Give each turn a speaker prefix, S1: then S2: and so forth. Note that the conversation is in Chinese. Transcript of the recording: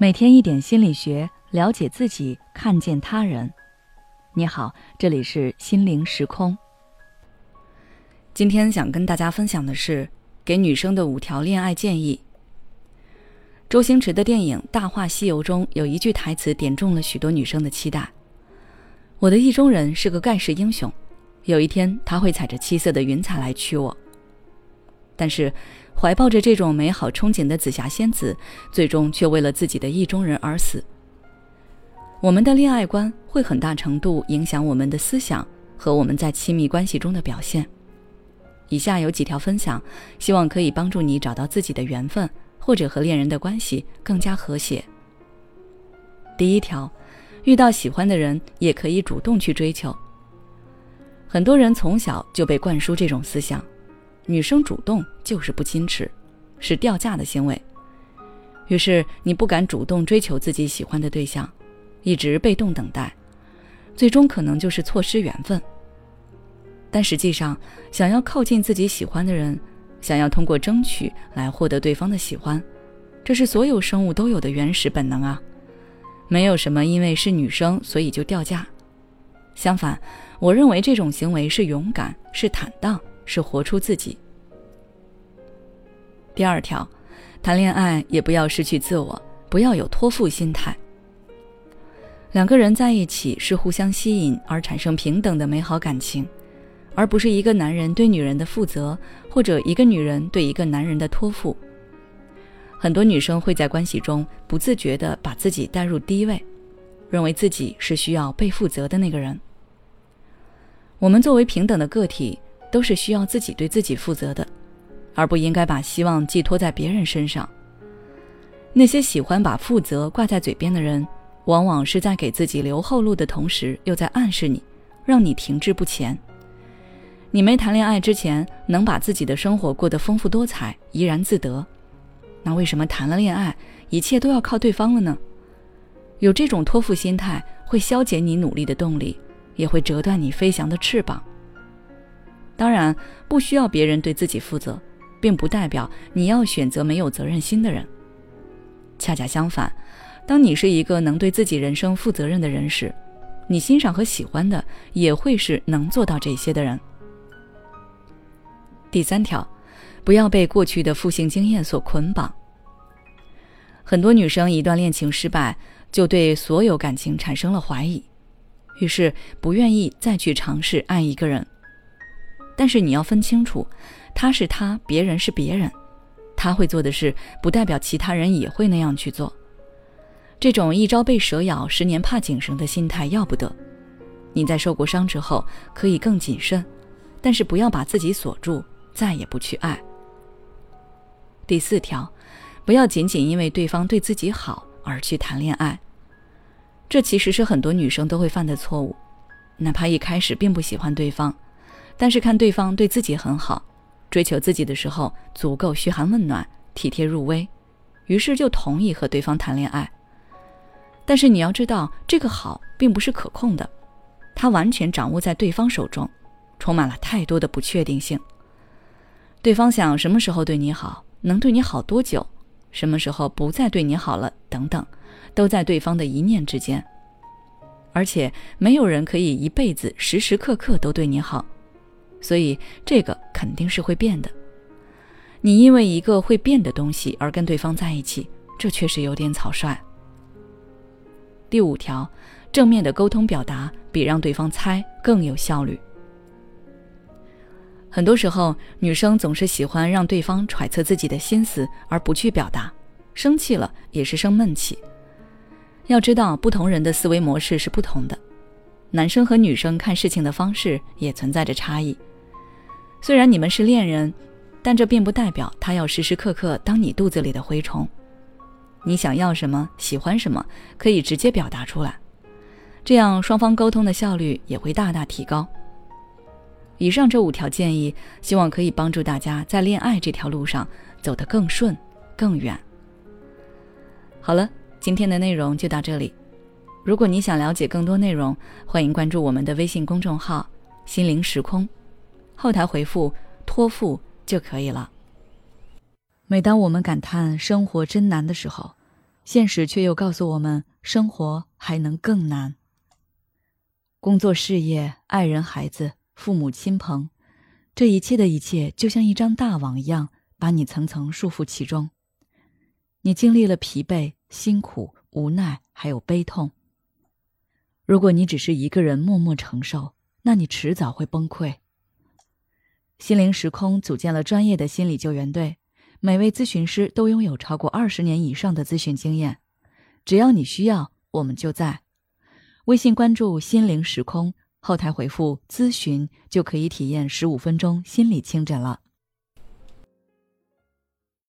S1: 每天一点心理学，了解自己，看见他人。你好，这里是心灵时空。今天想跟大家分享的是给女生的五条恋爱建议。周星驰的电影《大话西游》中有一句台词点中了许多女生的期待：“我的意中人是个盖世英雄，有一天他会踩着七色的云彩来娶我。”但是。怀抱着这种美好憧憬的紫霞仙子，最终却为了自己的意中人而死。我们的恋爱观会很大程度影响我们的思想和我们在亲密关系中的表现。以下有几条分享，希望可以帮助你找到自己的缘分，或者和恋人的关系更加和谐。第一条，遇到喜欢的人也可以主动去追求。很多人从小就被灌输这种思想。女生主动就是不矜持，是掉价的行为。于是你不敢主动追求自己喜欢的对象，一直被动等待，最终可能就是错失缘分。但实际上，想要靠近自己喜欢的人，想要通过争取来获得对方的喜欢，这是所有生物都有的原始本能啊！没有什么因为是女生所以就掉价。相反，我认为这种行为是勇敢，是坦荡。是活出自己。第二条，谈恋爱也不要失去自我，不要有托付心态。两个人在一起是互相吸引而产生平等的美好感情，而不是一个男人对女人的负责，或者一个女人对一个男人的托付。很多女生会在关系中不自觉地把自己带入低位，认为自己是需要被负责的那个人。我们作为平等的个体。都是需要自己对自己负责的，而不应该把希望寄托在别人身上。那些喜欢把负责挂在嘴边的人，往往是在给自己留后路的同时，又在暗示你，让你停滞不前。你没谈恋爱之前，能把自己的生活过得丰富多彩、怡然自得，那为什么谈了恋爱，一切都要靠对方了呢？有这种托付心态，会消减你努力的动力，也会折断你飞翔的翅膀。当然，不需要别人对自己负责，并不代表你要选择没有责任心的人。恰恰相反，当你是一个能对自己人生负责任的人时，你欣赏和喜欢的也会是能做到这些的人。第三条，不要被过去的负性经验所捆绑。很多女生一段恋情失败，就对所有感情产生了怀疑，于是不愿意再去尝试爱一个人。但是你要分清楚，他是他，别人是别人，他会做的事不代表其他人也会那样去做。这种一朝被蛇咬，十年怕井绳的心态要不得。你在受过伤之后可以更谨慎，但是不要把自己锁住，再也不去爱。第四条，不要仅仅因为对方对自己好而去谈恋爱，这其实是很多女生都会犯的错误，哪怕一开始并不喜欢对方。但是看对方对自己很好，追求自己的时候足够嘘寒问暖、体贴入微，于是就同意和对方谈恋爱。但是你要知道，这个好并不是可控的，它完全掌握在对方手中，充满了太多的不确定性。对方想什么时候对你好，能对你好多久，什么时候不再对你好了，等等，都在对方的一念之间。而且没有人可以一辈子时时刻刻都对你好。所以这个肯定是会变的。你因为一个会变的东西而跟对方在一起，这确实有点草率。第五条，正面的沟通表达比让对方猜更有效率。很多时候，女生总是喜欢让对方揣测自己的心思而不去表达，生气了也是生闷气。要知道，不同人的思维模式是不同的，男生和女生看事情的方式也存在着差异。虽然你们是恋人，但这并不代表他要时时刻刻当你肚子里的蛔虫。你想要什么，喜欢什么，可以直接表达出来，这样双方沟通的效率也会大大提高。以上这五条建议，希望可以帮助大家在恋爱这条路上走得更顺、更远。好了，今天的内容就到这里。如果你想了解更多内容，欢迎关注我们的微信公众号“心灵时空”。后台回复“托付”就可以了。每当我们感叹生活真难的时候，现实却又告诉我们，生活还能更难。工作、事业、爱人、孩子、父母亲朋，这一切的一切，就像一张大网一样，把你层层束缚其中。你经历了疲惫、辛苦、无奈，还有悲痛。如果你只是一个人默默承受，那你迟早会崩溃。心灵时空组建了专业的心理救援队，每位咨询师都拥有超过二十年以上的咨询经验。只要你需要，我们就在。微信关注“心灵时空”，后台回复“咨询”就可以体验十五分钟心理清诊了。